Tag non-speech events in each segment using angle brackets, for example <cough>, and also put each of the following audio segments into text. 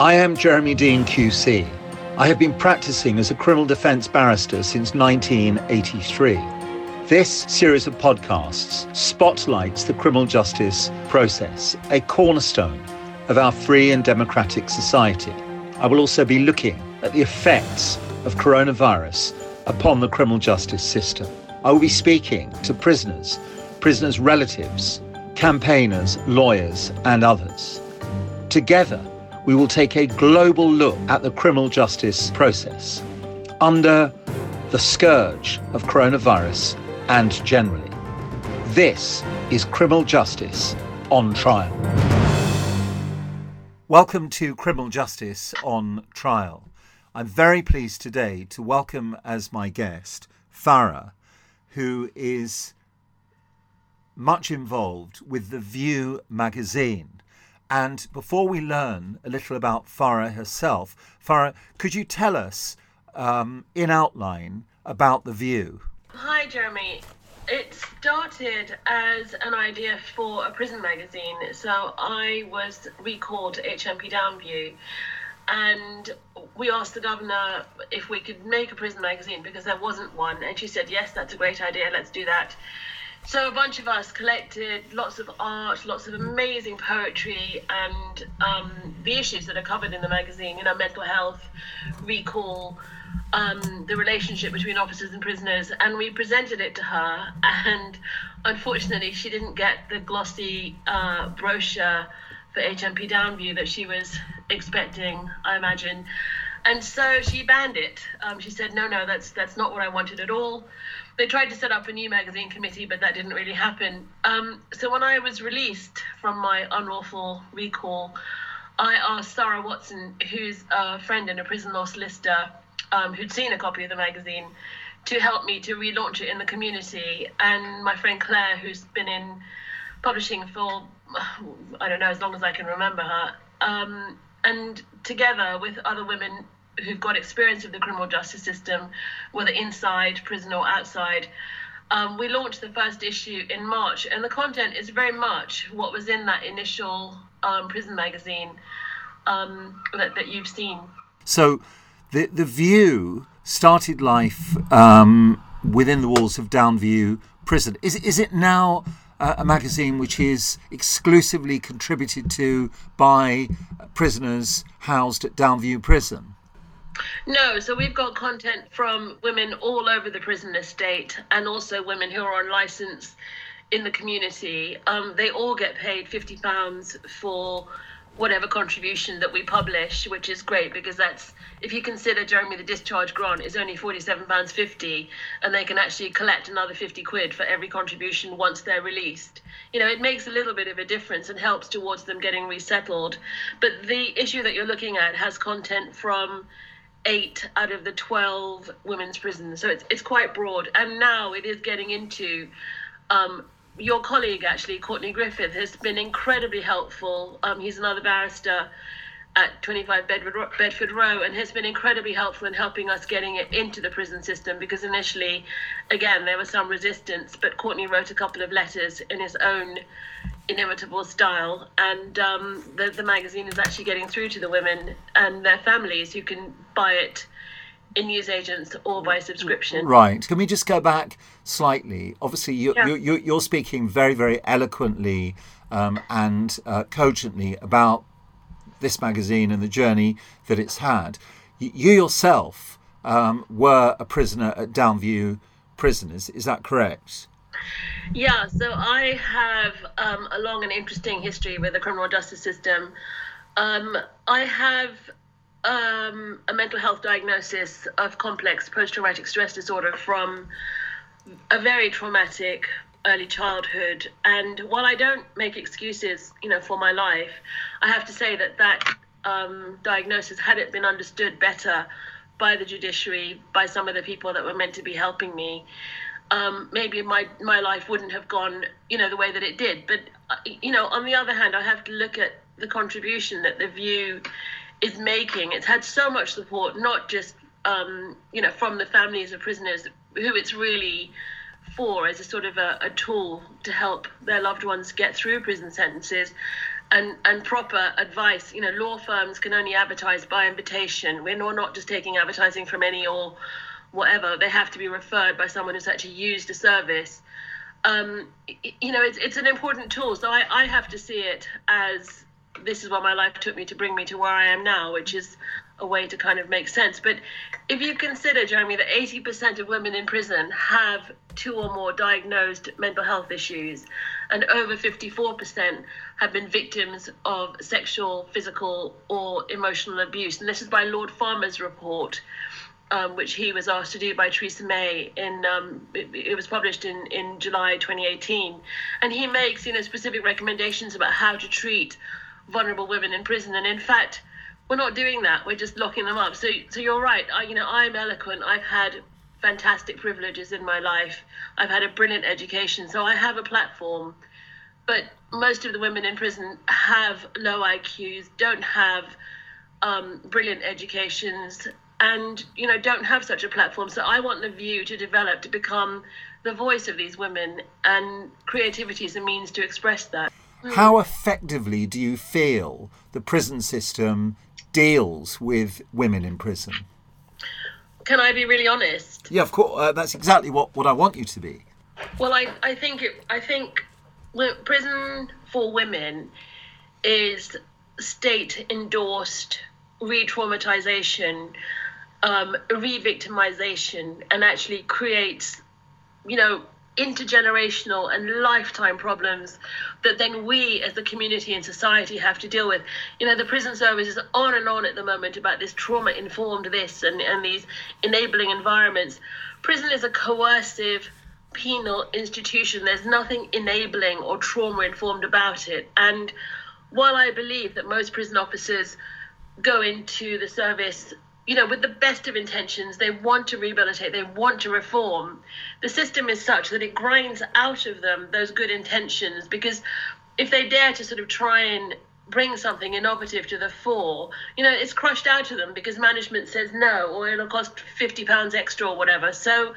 I am Jeremy Dein QC. I have been practicing as a criminal defence barrister since 1983. This series of podcasts spotlights the criminal justice process, a cornerstone of our free and democratic society. I will also be looking at the effects of coronavirus upon the criminal justice system. I will be speaking to prisoners, prisoners' relatives, campaigners, lawyers, and others. Together, we will take a global look at the criminal justice process under the scourge of coronavirus and generally. This is Criminal Justice on Trial. Welcome to Criminal Justice on Trial. I'm very pleased today to welcome as my guest Farah, who is much involved with The View magazine. And before we learn a little about Farah herself, Farah, could you tell us um, in outline about The View? Hi, Jeremy. It started as an idea for a prison magazine. So I was recalled HMP Downview and we asked the governor if we could make a prison magazine because there wasn't one. And she said, Yes, that's a great idea, let's do that. So a bunch of us collected lots of art, lots of amazing poetry, and um, the issues that are covered in the magazine. You know, mental health, recall, um, the relationship between officers and prisoners, and we presented it to her. And unfortunately, she didn't get the glossy uh, brochure for HMP Downview that she was expecting, I imagine. And so she banned it. Um, she said, "No, no, that's that's not what I wanted at all." they tried to set up a new magazine committee, but that didn't really happen. Um, so when I was released from my unlawful recall, I asked Sarah Watson, who's a friend and a prison law solicitor, um, who'd seen a copy of the magazine, to help me to relaunch it in the community. And my friend Claire, who's been in publishing for I don't know as long as I can remember her. Um, and together with other women who've got experience of the criminal justice system, whether inside prison or outside. Um, we launched the first issue in March, and the content is very much what was in that initial um, prison magazine um, that, that you've seen. So, the the View started life um, within the walls of Downview Prison. Is is it now? A magazine which is exclusively contributed to by prisoners housed at Downview Prison. No, so we've got content from women all over the prison estate and also women who are on license in the community. Um, they all get paid £50 for whatever contribution that we publish, which is great because that's if you consider Jeremy the discharge grant is only forty seven pounds fifty, and they can actually collect another fifty quid for every contribution once they're released. You know, it makes a little bit of a difference and helps towards them getting resettled. But the issue that you're looking at has content from eight out of the 12 women's prisons. So it's, it's quite broad. And now it is getting into um, your colleague, actually, Courtenay Griffith, has been incredibly helpful. Um, he's another barrister at 25 Bedford, Bedford Row and has been incredibly helpful in helping us getting it into the prison system because initially, again, there was some resistance, but Courtenay wrote a couple of letters in his own inimitable style, and um, the, the magazine is actually getting through to the women and their families who can buy it in newsagents or by subscription. Right. Can we just go back slightly? Obviously, you, yeah. you, you, are speaking very, very eloquently um, and uh, cogently about this magazine and the journey that it's had. You yourself um, were a prisoner at Downview Prison, is, is that correct? Yeah, so I have um, a long and interesting history with the criminal justice system. Um, I have um, a mental health diagnosis of complex post traumatic stress disorder from a very traumatic early childhood. And while I don't make excuses, you know, for my life, I have to say that that um, diagnosis, had it been understood better by the judiciary, by some of the people that were meant to be helping me, um, maybe my my life wouldn't have gone you know the way that it did but uh, you know on the other hand i have to look at the contribution that the view is making it's had so much support not just um, you know from the families of prisoners who it's really for as a sort of a, a tool to help their loved ones get through prison sentences and and proper advice. You know, law firms can only advertise by invitation. We're not just taking advertising from any or whatever. They have to be referred by someone who's actually used a service. Um, you know, it's it's an important tool. So I, I have to see it as this is what my life took me to bring me to where I am now, which is a way to kind of make sense. But if you consider, Jeremy, that 80% of women in prison have two or more diagnosed mental health issues, and over 54% have been victims of sexual, physical, or emotional abuse. And this is by Lord Farmer's report. Um, which he was asked to do by Theresa May in um, it, it, was published in, in July 2018, and he makes you know specific recommendations about how to treat vulnerable women in prison. And in fact, we're not doing that. We're just locking them up. So, so you're right. I, you know, I'm eloquent. I've had fantastic privileges in my life. I've had a brilliant education, so I have a platform. But most of the women in prison have low IQs, don't have um, brilliant educations, and you know don't have such a platform. So I want the view to develop to become the voice of these women, and creativity is a means to express that. How effectively do you feel the prison system deals with women in prison? Can I be really honest? Yeah, of course. Uh, that's exactly what, what I want you to be. Well, I, I think it, I think prison for women is state endorsed re-traumatization, um, re-victimization, and actually creates, you know, intergenerational and lifetime problems that then we as the community and society have to deal with. You know, the prison service is on and on at the moment about this trauma informed this and, and these enabling environments. Prison is a coercive penal institution. There's nothing enabling or trauma informed about it. And while I believe that most prison officers go into the service you know, with the best of intentions, they want to rehabilitate, they want to reform. The system is such that it grinds out of them those good intentions because if they dare to sort of try and bring something innovative to the fore, you know, it's crushed out of them because management says no, or it'll cost fifty pounds extra or whatever. So,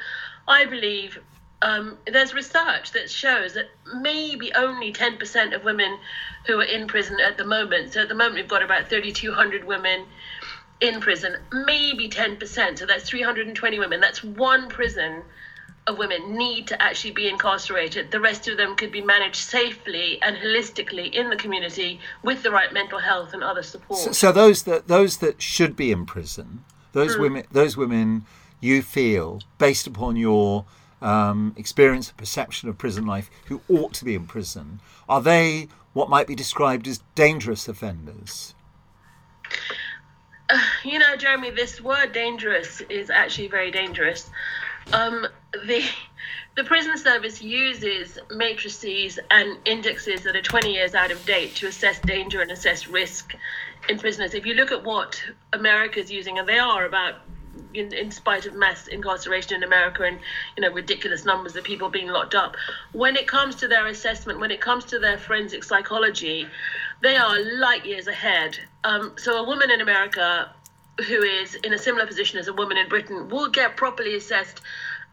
I believe um, there's research that shows that maybe only 10% of women who are in prison at the moment. So at the moment we've got about 3,200 women in prison, maybe 10%. So that's 320 women. That's one prison of women need to actually be incarcerated. The rest of them could be managed safely and holistically in the community with the right mental health and other support. So, so those that those that should be in prison, those mm. women, those women, you feel based upon your um, experience and perception of prison life, who ought to be in prison, are they what might be described as dangerous offenders? <sighs> you know, Jeremy, this word dangerous is actually very dangerous. Um, the <laughs> the prison service uses matrices and indexes that are 20 years out of date to assess danger and assess risk in prisoners. If you look at what America is using, and they are about in, in spite of mass incarceration in America and you know ridiculous numbers of people being locked up, when it comes to their assessment, when it comes to their forensic psychology, they are light years ahead. Um, so a woman in America who is in a similar position as a woman in Britain will get properly assessed.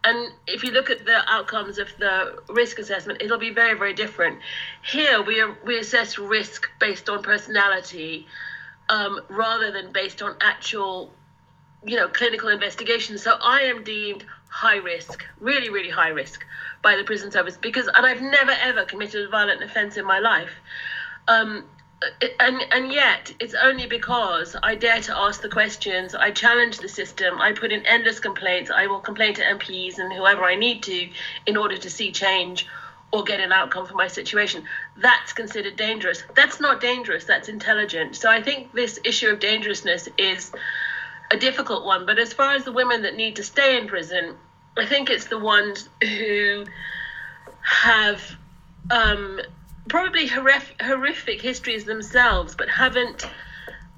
And if you look at the outcomes of the risk assessment, it'll be very, very different. Here, we, are, we assess risk based on personality um, rather than based on actual, you know, clinical investigation. So I am deemed high risk, really, really high risk by the prison service because, and I've never ever committed a violent offence in my life. Um, and and yet it's only because I dare to ask the questions. I challenge the system. I put in endless complaints. I will complain to MPs and whoever I need to in order to see change or get an outcome for my situation. That's considered dangerous. That's not dangerous. That's intelligent. So I think this issue of dangerousness is a difficult one. But as far as the women that need to stay in prison, I think it's the ones who have um, probably horrific, horrific histories themselves, but haven't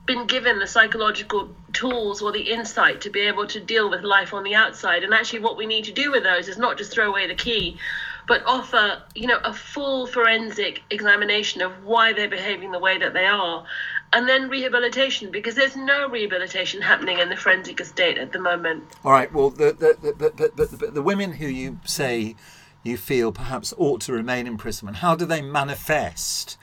been given the psychological tools or the insight to be able to deal with life on the outside. And actually, what we need to do with those is not just throw away the key, but offer, you know, a full forensic examination of why they're behaving the way that they are. And then rehabilitation, because there's no rehabilitation happening in the forensic estate at the moment. All right. Well, the the the, the, the, the women who you say you feel perhaps ought to remain in prison? And how do they manifest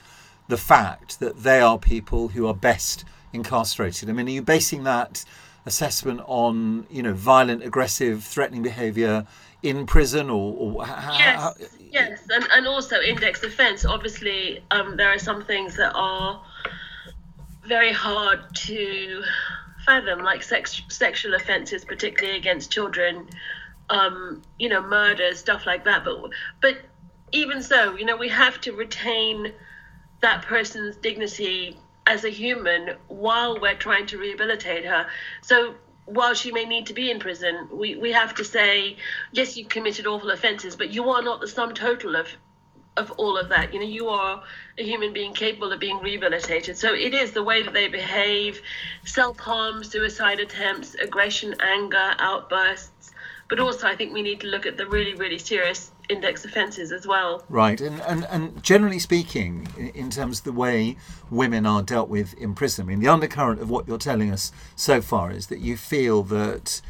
the fact that they are people who are best incarcerated? I mean, are you basing that assessment on you know violent, aggressive, threatening behaviour in prison, or, or how, yes, how, yes, and, and also index offence. Obviously, um, there are some things that are very hard to fathom, like sex, sexual offences, particularly against children. Um, you know, murder, stuff like that. But but even so, you know, we have to retain that person's dignity as a human while we're trying to rehabilitate her. So while she may need to be in prison, we, we have to say, yes, you've committed awful offences, but you are not the sum total of of all of that. You know, you are a human being capable of being rehabilitated. So it is the way that they behave, self harm, suicide attempts, aggression, anger, outbursts. But also, I think we need to look at the really, really serious index offences as well. Right, and, and, and generally speaking, in terms of the way women are dealt with in prison, I mean, the undercurrent of what you're telling us so far is that you feel that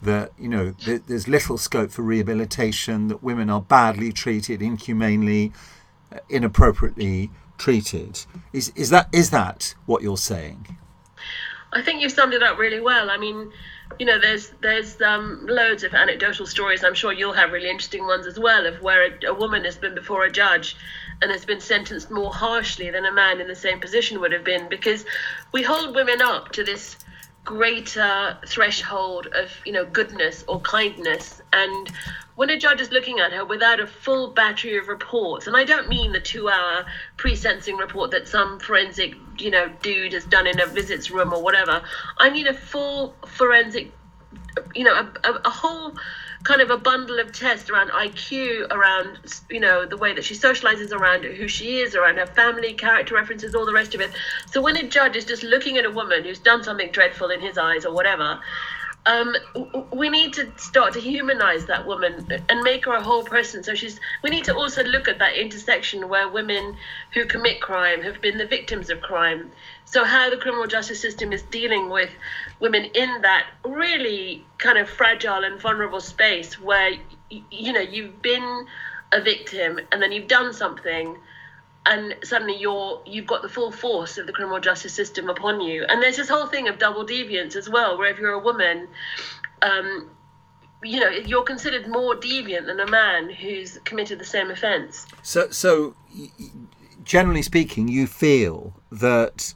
that you know th- there's little scope for rehabilitation, that women are badly treated, inhumanely, uh, inappropriately treated. Is is that is that what you're saying? I think you've summed it up really well. I mean, you know, there's there's um, loads of anecdotal stories. I'm sure you'll have really interesting ones as well of where a, a, woman has been before a judge and has been sentenced more harshly than a man in the same position would have been because we hold women up to this greater threshold of you know goodness or kindness. And when a judge is looking at her without a full battery of reports and i don't mean the two hour pre-sentence report that some forensic you know dude has done in a visits room or whatever i mean a full forensic you know a, a, a whole kind of a bundle of tests around IQ, around you know the way that she socializes, around who she is, around her family, character references, all the rest of it. So when a judge is just looking at a woman who's done something dreadful in his eyes or whatever, um, we need to start to humanize that woman and make her a whole person. So she's. We need to also look at that intersection where women who commit crime have been the victims of crime. So how the criminal justice system is dealing with women in that really kind of fragile and vulnerable space where you know you've been a victim and then you've done something and suddenly you're you've got the full force of the criminal justice system upon you. And there's this whole thing of double deviance as well where if you're a woman um, you know you're considered more deviant than a man who's committed the same offense. So so generally speaking you feel that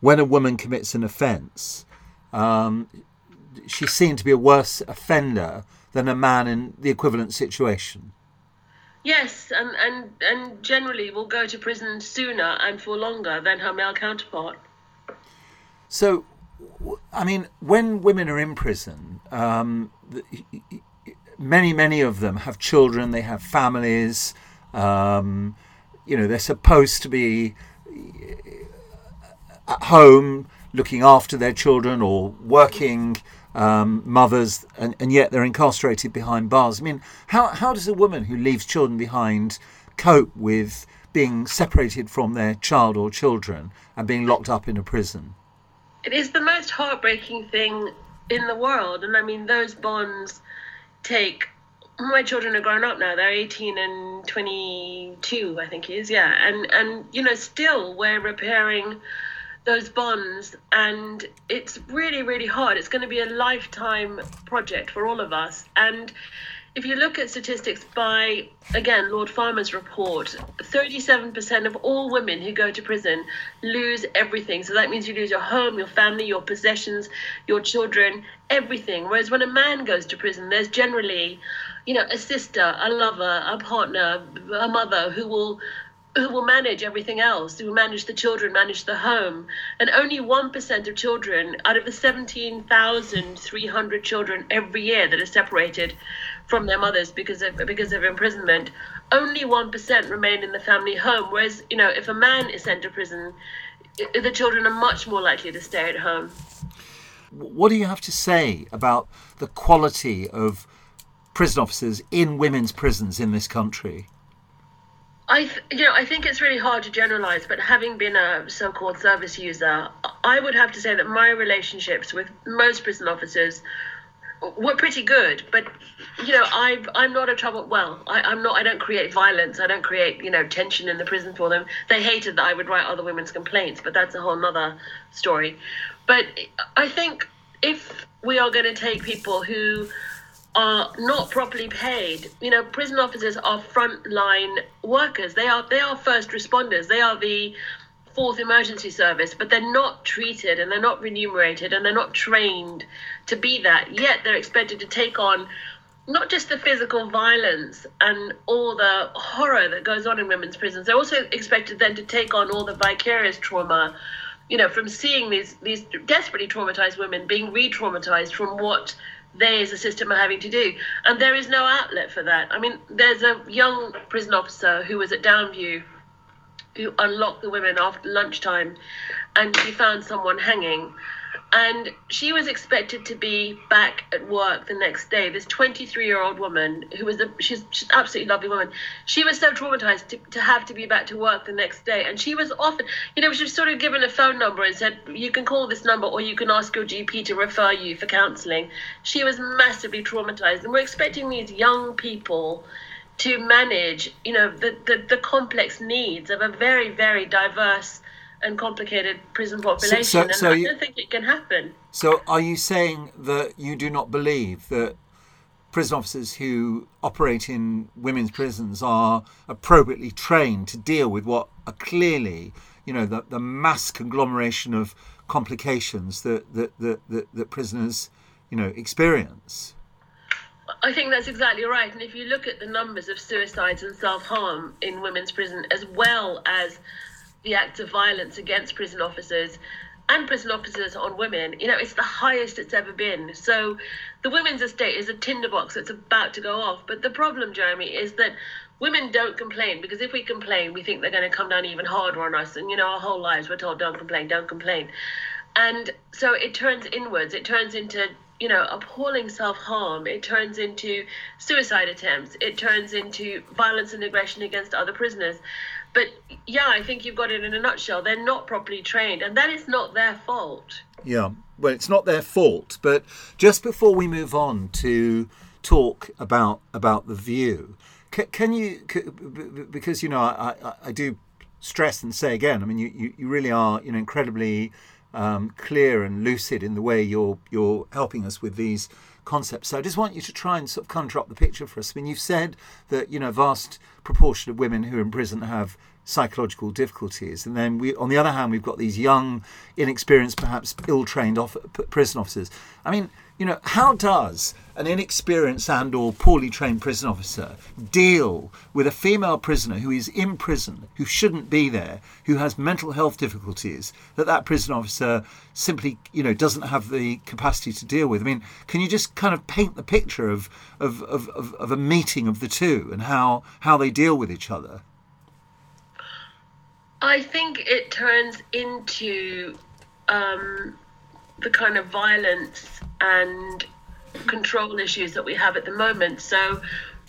when a woman commits an offence um, she's seen to be a worse offender than a man in the equivalent situation Yes, and, and, and generally will go to prison sooner and for longer than her male counterpart. So, I mean, when women are in prison, um, many, many of them have children, they have families, um, you know, they're supposed to be at home looking after their children or working um, mothers, and, and yet they're incarcerated behind bars. I mean, how, how does a woman who leaves children behind cope with being separated from their child or children and being locked up in a prison? It is the most heartbreaking thing in the world. And I mean, those bonds take. My children are grown up now. They're 18 and 22, I think is. Yeah. And, and you know, still we're repairing those bonds and it's really really hard. It's going to be a lifetime project for all of us. And if you look at statistics by again lord farmer's report 37% of all women who go to prison lose everything. So that means you lose your home your family your possessions your children everything. Whereas when a man goes to prison there's generally you know a sister a lover a partner a mother who will who will manage everything else, who will manage the children, manage the home. And only 1% of children out of the 17,300 children every year that are separated from their mothers because of because of imprisonment, only 1% remain in the family home. Whereas, you know, if a man is sent to prison, the children are much more likely to stay at home. What do you have to say about the quality of prison officers in women's prisons in this country? I, th- you know, I think it's really hard to generalize, but having been a so-called service user, I would have to say that my relationships with most prison officers were pretty good, but you know, I I'm not a trouble. Well, I, I'm not. I don't create violence. I don't create you know tension in the prison for them. They hated that I would write other women's complaints, but that's a whole nother story. But I think if we are going to take people who are not properly paid. You know, prison officers are frontline workers. They are they are first responders. They are the fourth emergency service, but they're not treated and they're not remunerated and they're not trained to be that. Yet they're expected to take on not just the physical violence and all the horror that goes on in women's prisons. They're also expected then to take on all the vicarious trauma, you know, from seeing these these desperately traumatized women being re-traumatized from what they as a system are having to do. And there is no outlet for that. I mean, there's a young prison officer who was at Downview who unlocked the women after lunchtime and she found someone hanging and she was expected to be back at work the next day. This 23 year old woman who was a she's, she's absolutely lovely woman. She was so traumatized to, to have to be back to work the next day, and she was often, you know, she was sort of given a phone number and said you can call this number or you can ask your GP to refer you for counselling. She was massively traumatized, and we're expecting these young people to manage, you know, the, the, the complex needs of a very, very diverse and complicated prison population. So, so, so and I you, don't think it can happen. So, are you saying that you do not believe that prison officers who operate in women's prisons are appropriately trained to deal with what are clearly, you know, the, the mass conglomeration of complications that, that, that, that, that prisoners, you know, experience? I think that's exactly right. And if you look at the numbers of suicides and self harm in women's prison, as well as the acts of violence against prison officers and prison officers on women, you know, it's the highest it's ever been. So the women's estate is a tinderbox that's about to go off. But the problem, Jeremy, is that women don't complain because if we complain, we think they're going to come down even harder on us. And, you know, our whole lives we're told, don't complain, don't complain. And so it turns inwards, it turns into you know, appalling self harm. It turns into suicide attempts. It turns into violence and aggression against other prisoners. But yeah, I think you've got it in a nutshell. They're not properly trained, and that is not their fault. Yeah, well, it's not their fault. But just before we move on to talk about about the view, can, can you? Because you know, I, I, I do stress and say again. I mean, you, you, you really are you know incredibly um, clear and lucid in the way you're you're helping us with these concepts. So I just want you to try and sort of conjure up the picture for us. I mean, you've said that you know vast proportion of women who are in prison have psychological difficulties. And then we, on the other hand, we've got these young, inexperienced, perhaps ill-trained off, prison officers. I mean, you know, how does an inexperienced and or poorly trained prison officer deal with a female prisoner who is in prison, who shouldn't be there, who has mental health difficulties that that prison officer simply, you know, doesn't have the capacity to deal with? I mean, can you just kind of paint the picture of of, of, of, of a meeting of the two and how, how they deal with each other? I think it turns into um, the kind of violence and control issues that we have at the moment. So,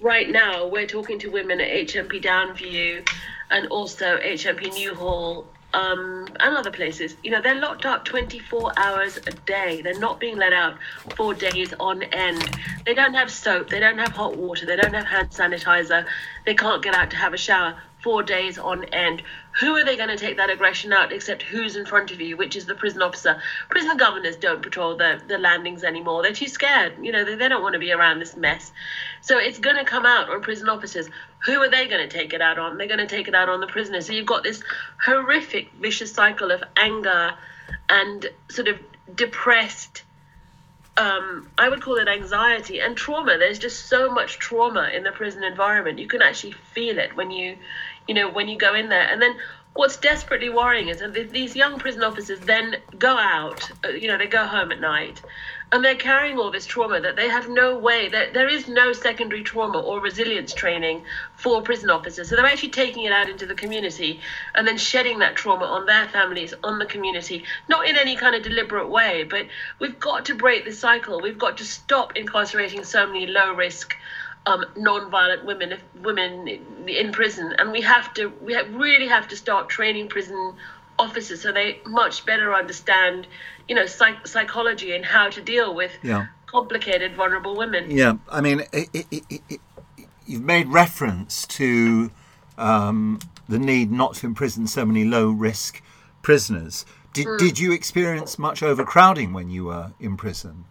right now, we're talking to women at HMP Downview and also HMP Newhall um, and other places. You know, they're locked up 24 hours a day. They're not being let out for days on end. They don't have soap. They don't have hot water. They don't have hand sanitizer. They can't get out to have a shower four days on end. Who are they going to take that aggression out except who's in front of you, which is the prison officer? Prison governors don't patrol the, the landings anymore. They're too scared. You know, they, they don't want to be around this mess. So it's going to come out on prison officers. Who are they going to take it out on? They're going to take it out on the prisoners. So you've got this horrific, vicious cycle of anger and sort of depressed um, I would call it anxiety and trauma. There's just so much trauma in the prison environment. You can actually feel it when you you know, when you go in there. And then what's desperately worrying is that these young prison officers then go out, uh, you know, they go home at night and they're carrying all this trauma that they have no way, that there is no secondary trauma or resilience training for prison officers. So they're actually taking it out into the community and then shedding that trauma on their families, on the community, not in any kind of deliberate way, but we've got to break the cycle. We've got to stop incarcerating so many low risk um, non-violent women women in prison, and we have to we have, really have to start training prison officers so they much better understand, you know, psych- psychology and how to deal with yeah. complicated, vulnerable women. Yeah, I mean, it, it, it, you've made reference to um, the need not to imprison so many low risk prisoners. Did, mm. did you experience much overcrowding when you were in prison?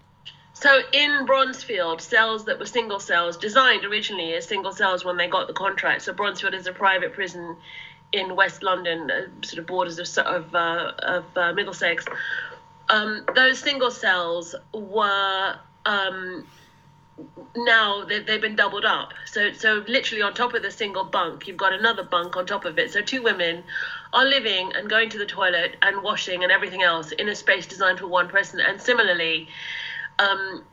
So in Bronzefield, cells that were single cells, designed originally as single cells when they got the contract. So Bronzefield is a private prison in West London, uh, sort of borders of of, uh, of uh, Middlesex. Um, those single cells were um, now they, they've been doubled up. So so literally on top of the single bunk, you've got another bunk on top of it. So two women are living and going to the toilet and washing and everything else in a space designed for one person. And similarly, um,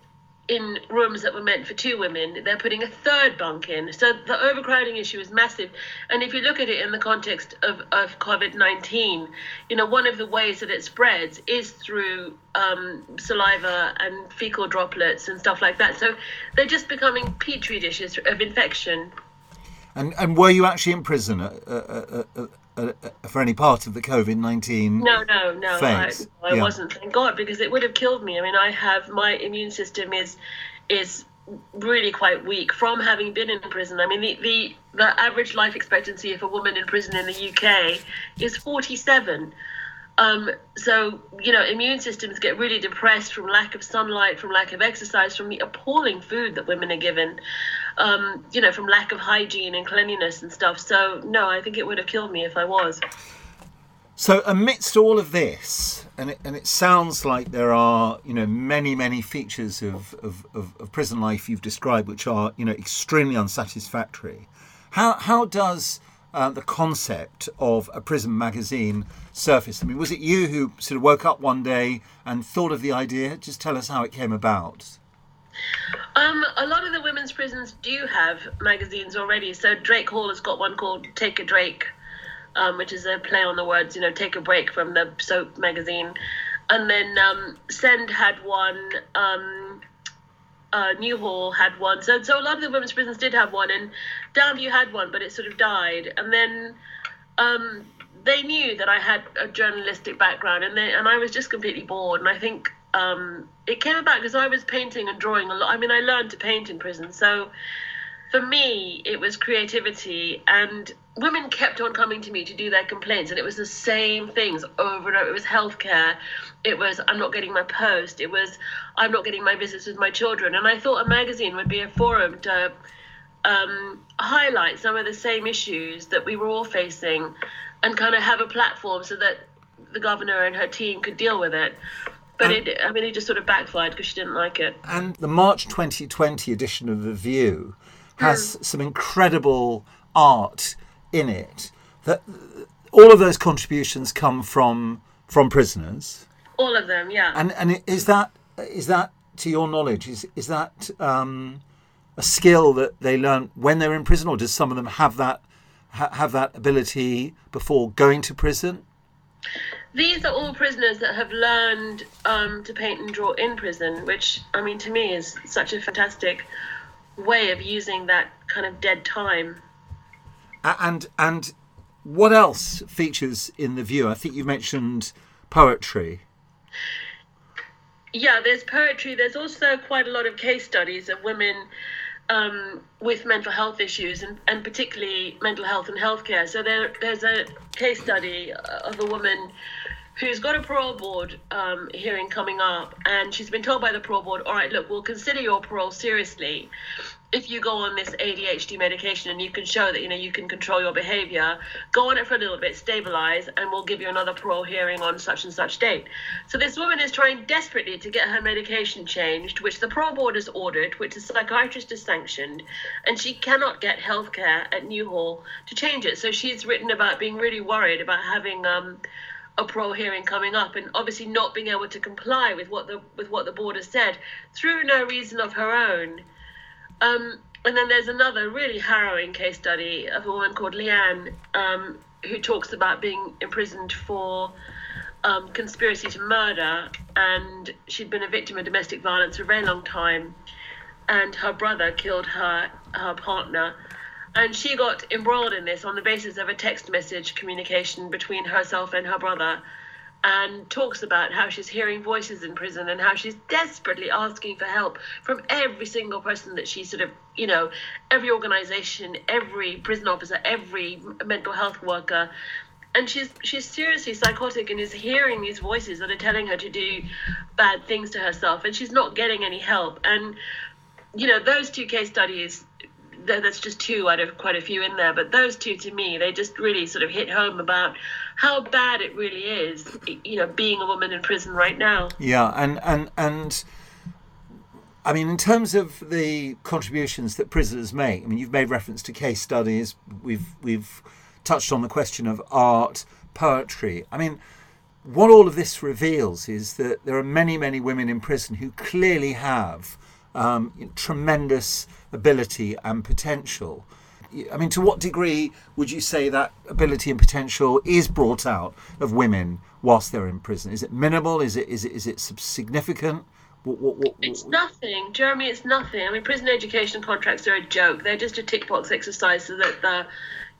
in rooms that were meant for two women, they're putting a third bunk in. So the overcrowding issue is massive. And if you look at it in the context of, of COVID 19, you know, one of the ways that it spreads is through um, saliva and fecal droplets and stuff like that. So they're just becoming petri dishes of infection. And, and were you actually in prison uh, for any part of the COVID nineteen? No, no, no. Phase. I, I yeah. wasn't. Thank God, because it would have killed me. I mean, I have my immune system is is really quite weak from having been in prison. I mean, the, the, the average life expectancy of a woman in prison in the UK is 47. Um, so, you know, immune systems get really depressed from lack of sunlight, from lack of exercise, from the appalling food that women are given um, you know, from lack of hygiene and cleanliness and stuff. So no, I think it would have killed me if I was. So amidst all of this, and it, and it sounds like there are, you know, many, many features of, of, of, of prison life you've described which are, you know, extremely unsatisfactory. How, how does uh, the concept of a prison magazine surface? I mean, was it you who sort of woke up one day and thought of the idea? Just tell us how it came about. Um, a lot of the women's prisons do have magazines already. So Drake Hall has got one called Take a Drake, um, which is a play on the words, you know, take a break from the soap magazine. And then um, Send had one. Um, uh, Newhall had one. So, so a lot of the women's prisons did have one, and Downview had one, but it sort of died. And then um, they knew that I had a journalistic background, and they, and I was just completely bored. And I think um, it came about because I was painting and drawing a lot. I mean, I learned to paint in prison, so for me, it was creativity, and women kept on coming to me to do their complaints, and it was the same things over and over. It was healthcare, it was I'm not getting my post, it was I'm not getting my visits with my children, and I thought a magazine would be a forum to um, highlight some of the same issues that we were all facing, and kind of have a platform so that the governor and her team could deal with it. But and, it, I mean, it just sort of backfired because she didn't like it. And the March 2020 edition of The View has mm. some incredible art in it. That all of those contributions come from from prisoners. All of them, yeah. And and is that is that to your knowledge is is that um, a skill that they learn when they're in prison, or does some of them have that ha- have that ability before going to prison? These are all prisoners that have learned um, to paint and draw in prison, which I mean to me is such a fantastic way of using that kind of dead time. And and what else features in the view? I think you mentioned poetry. Yeah, there's poetry. There's also quite a lot of case studies of women um, with mental health issues and, and particularly mental health and healthcare. So there, there's a case study of a woman who's got a parole board um, hearing coming up, and she's been told by the parole board, all right, look, we'll consider your parole seriously if you go on this ADHD medication and you can show that you know you can control your behavior. Go on it for a little bit, stabilize, and we'll give you another parole hearing on such and such date. So this woman is trying desperately to get her medication changed, which the parole board has ordered, which the psychiatrist has sanctioned, and she cannot get healthcare at Newhall to change it. So she's written about being really worried about having um, a parole hearing coming up and obviously not being able to comply with what the with what the board has said through no reason of her own. Um, and then there's another really harrowing case study of a woman called Leanne um, who talks about being imprisoned for um, conspiracy to murder, and she'd been a victim of domestic violence for a very long time, and her brother killed her her partner and she got embroiled in this on the basis of a text message communication between herself and her brother and talks about how she's hearing voices in prison and how she's desperately asking for help from every single person that she sort of, you know, every organization, every prison officer, every mental health worker. And she's she's seriously psychotic and is hearing these voices that are telling her to do bad things to herself, and she's not getting any help. And you know, those two case studies that's just two out of quite a few in there, but those two to me, they just really sort of hit home about how bad it really is, you know, being a woman in prison right now. Yeah, and and and. I mean, in terms of the contributions that prisoners make, I mean, you've made reference to case studies. We've we've touched on the question of art, poetry. I mean, what all of this reveals is that there are many, many women in prison who clearly have um, tremendous ability and potential. I mean, to what degree would you say that ability and potential is brought out of women whilst they're in prison? Is it minimal? Is it is it is it significant? What, what, what, it's nothing, Jeremy. It's nothing. I mean, prison education contracts are a joke. They're just a tick box exercise so that the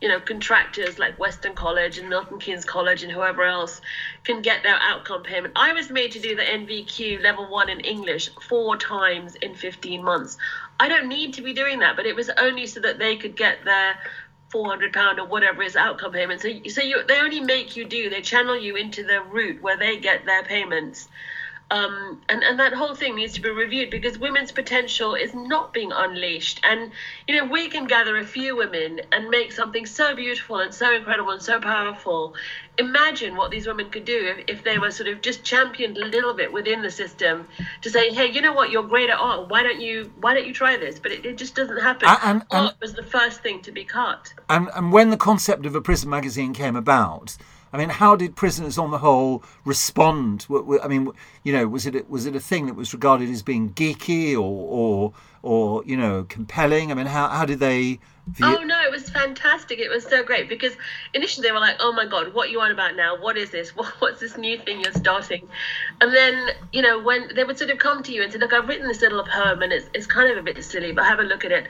you know, contractors like Weston College and Milton Keynes College and whoever else can get their outcome payment. I was made to do the NVQ level one in English four times in 15 months. I don't need to be doing that, but it was only so that they could get their 400 pound or whatever is outcome payment. So, so you, they only make you do, they channel you into the route where they get their payments. Um, and, and that whole thing needs to be reviewed because women's potential is not being unleashed. And, you know, we can gather a few women and make something so beautiful and so incredible and so powerful. Imagine what these women could do if, if they were sort of just championed a little bit within the system to say, hey, you know what, you're great at art. Why don't you why don't you try this? But it, it just doesn't happen. And, and, art was the first thing to be cut. And, and when the concept of a prison magazine came about, I mean, how did prisoners, on the whole, respond? I mean, you know, was it was it a thing that was regarded as being geeky or or or you know compelling? I mean, how how did they? Oh no, it was fantastic. It was so great because initially they were like, "Oh my god, what you on about now? What is this? <laughs> What, what's this new thing you're starting?" And then you know when they would sort of come to you and say, "Look, I've written this little poem and it's it's kind of a bit silly, but have a look at it."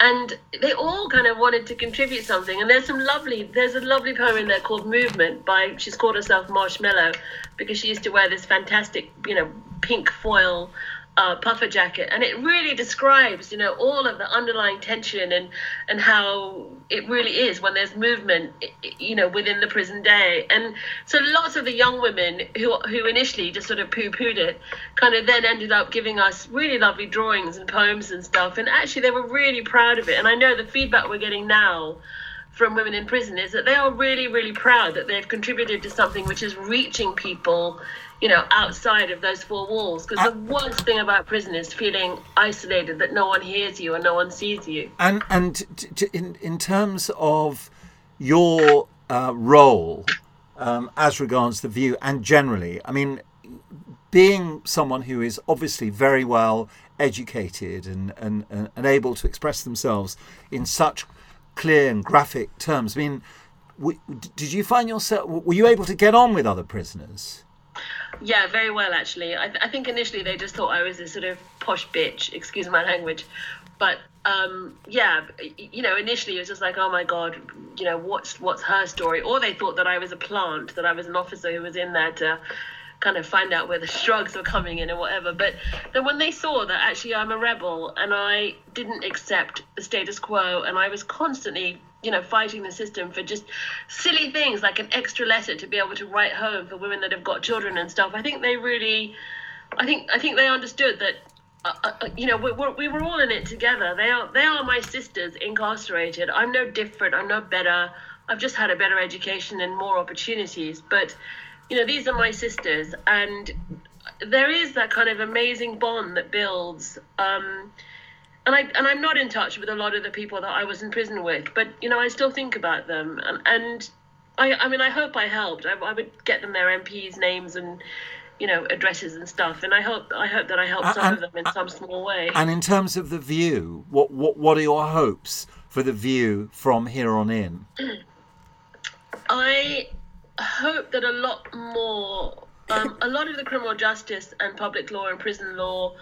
And they all kind of wanted to contribute something. And there's some lovely there's a lovely poem in there called movement by she's called herself marshmallow because she used to wear this fantastic you know pink foil uh, puffer jacket, and it really describes, you know, all of the underlying tension and and how it really is when there's movement, you know, within the prison day. And so lots of the young women who who initially just sort of poo-pooed it, kind of then ended up giving us really lovely drawings and poems and stuff. And actually, they were really proud of it. And I know the feedback we're getting now from women in prison is that they are really, really proud that they've contributed to something which is reaching people you know, outside of those four walls. Because the worst thing about prison is feeling isolated, that no one hears you and no one sees you. And and t- t- in in terms of your uh, role um, as regards the view and generally, I mean, being someone who is obviously very well educated and, and, and able to express themselves in such clear and graphic terms. I mean, w- did you find yourself? Were you able to get on with other prisoners? Yeah, very well actually. I, th- I think initially they just thought I was a sort of posh bitch, excuse my language, but um, yeah, you know, initially it was just like, oh my god, you know, what's what's her story? Or they thought that I was a plant, that I was an officer who was in there to kind of find out where the drugs were coming in or whatever. But then when they saw that actually I'm a rebel and I didn't accept the status quo and I was constantly you know, fighting the system for just silly things like an extra letter to be able to write home for women that have got children and stuff. I think they really, I think, I think they understood that. Uh, uh, uh you know, we, we were all in it together. They are, they are my sisters incarcerated. I'm no different. I'm no better. I've just had a better education and more opportunities. But, you know, these are my sisters, and there is that kind of amazing bond that builds. Um, and I and I'm not in touch with a lot of the people that I was in prison with, but you know I still think about them, and and I I mean I hope I helped. I, I would get them their MPs names and you know addresses and stuff, and I hope I hope that I helped some and, of them in some small way. And in terms of the view, what what what are your hopes for the view from here on in? I hope that a lot more, um, a lot of the criminal justice and public law and prison law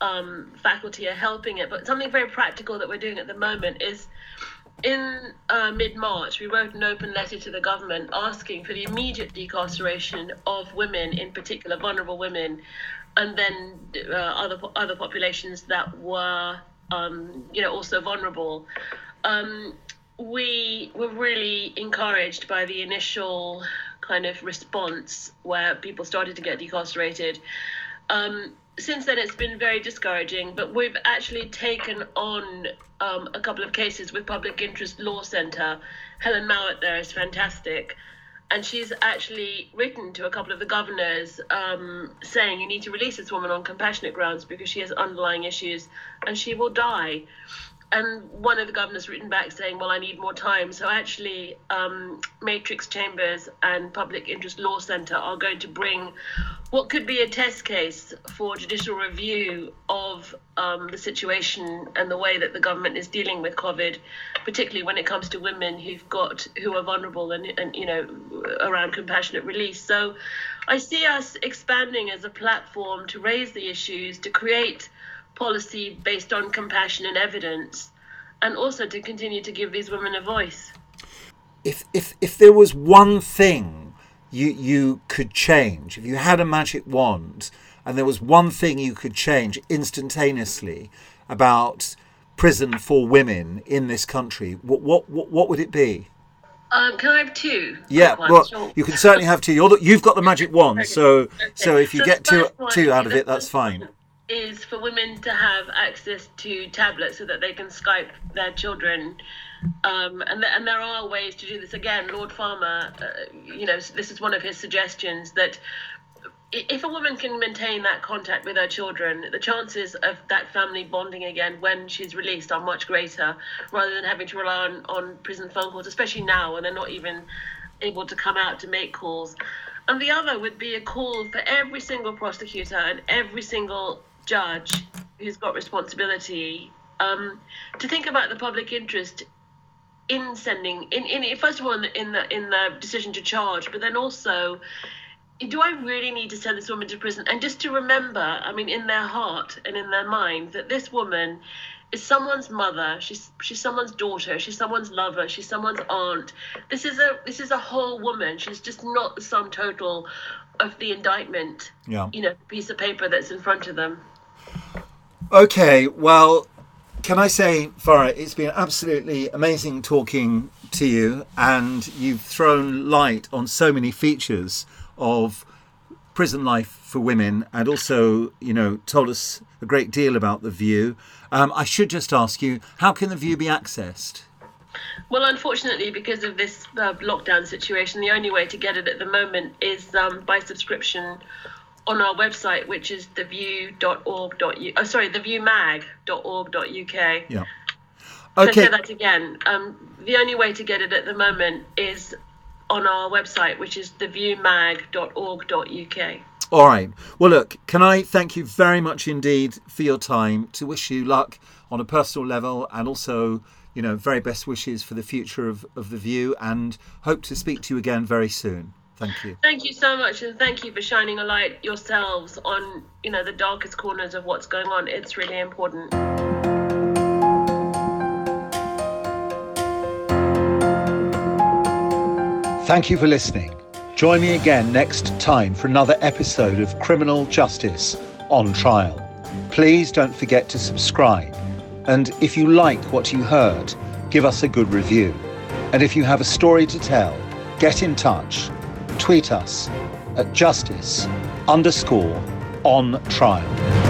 um, faculty are helping it. But something very practical that we're doing at the moment is in uh, mid March, we wrote an open letter to the government asking for the immediate decarceration of women, in particular vulnerable women, and then uh, other other populations that were, um, you know, also vulnerable. Um, we were really encouraged by the initial kind of response where people started to get decarcerated. Um, since then, it's been very discouraging, but we've actually taken on um, a couple of cases with Public Interest Law Centre. Helen Mowat there is fantastic. And she's actually written to a couple of the governors um, saying you need to release this woman on compassionate grounds because she has underlying issues and she will die and one of the governors written back saying, "Well, I need more time." So actually, um, Matrix Chambers and Public Interest Law Centre are going to bring what could be a test case for judicial review of um, the situation and the way that the government is dealing with COVID, particularly when it comes to women who've got who are vulnerable and, and you know around compassionate release. So, I see us expanding as a platform to raise the issues, to create policy based on compassion and evidence, and also to continue to give these women a voice. If if if there was one thing you you could change, if you had a magic wand and there was one thing you could change instantaneously about prison for women in this country, what what what, what would it be? Um, can I have two? Yeah, well, sure. you can certainly have two. You're the, you've got the magic wand, <laughs> okay. so okay. so if you so get two two out of it, that's fine is for women to have access to tablets so that they can Skype their children. Um, and, th- and there are ways to do this. Again, Lord Farmer, uh, you know, this is one of his suggestions that if a woman can maintain that contact with her children, the chances of that family bonding again when she's released are much greater, rather than having to rely on, on prison phone calls, especially now when they're not even able to come out to make calls. And the other would be a call for every single prosecutor and every single judge who's got responsibility um, to think about the public interest in sending in, in first of all in the, in the in the decision to charge but then also do I really need to send this woman to prison? And just to remember, I mean, in their heart and in their mind, that this woman is someone's mother. She's she's someone's daughter. She's someone's lover. She's someone's aunt. This is a this is a whole woman. She's just not the sum total of the indictment. Yeah. You know, piece of paper that's in front of them. Okay, well, can I say, Farah, it's been absolutely amazing talking to you, and you've thrown light on so many features of prison life for women, and also, you know, told us a great deal about the View. Um, I should just ask you, how can the View be accessed? Well, unfortunately, because of this uh, lockdown situation, the only way to get it at the moment is um, by subscription on our website, which is theview.org.uk. Oh, sorry, theviewmag.org.uk. Yeah. Okay. So say that again. Um, the only way to get it at the moment is on our website, which is theviewmag.org.uk. All right. Well, look, can I thank you very much indeed for your time to wish you luck on a personal level and also, you know, very best wishes for the future of, of The View and hope to speak to you again very soon. Thank you. Thank you so much, and thank you for shining a light yourselves on you know the darkest corners of what's going on. It's really important. Thank you for listening. Join me again next time for another episode of Criminal Justice on Trial. Please don't forget to subscribe. And if you like what you heard, give us a good review. And if you have a story to tell, get in touch tweet us at justice underscore on trial.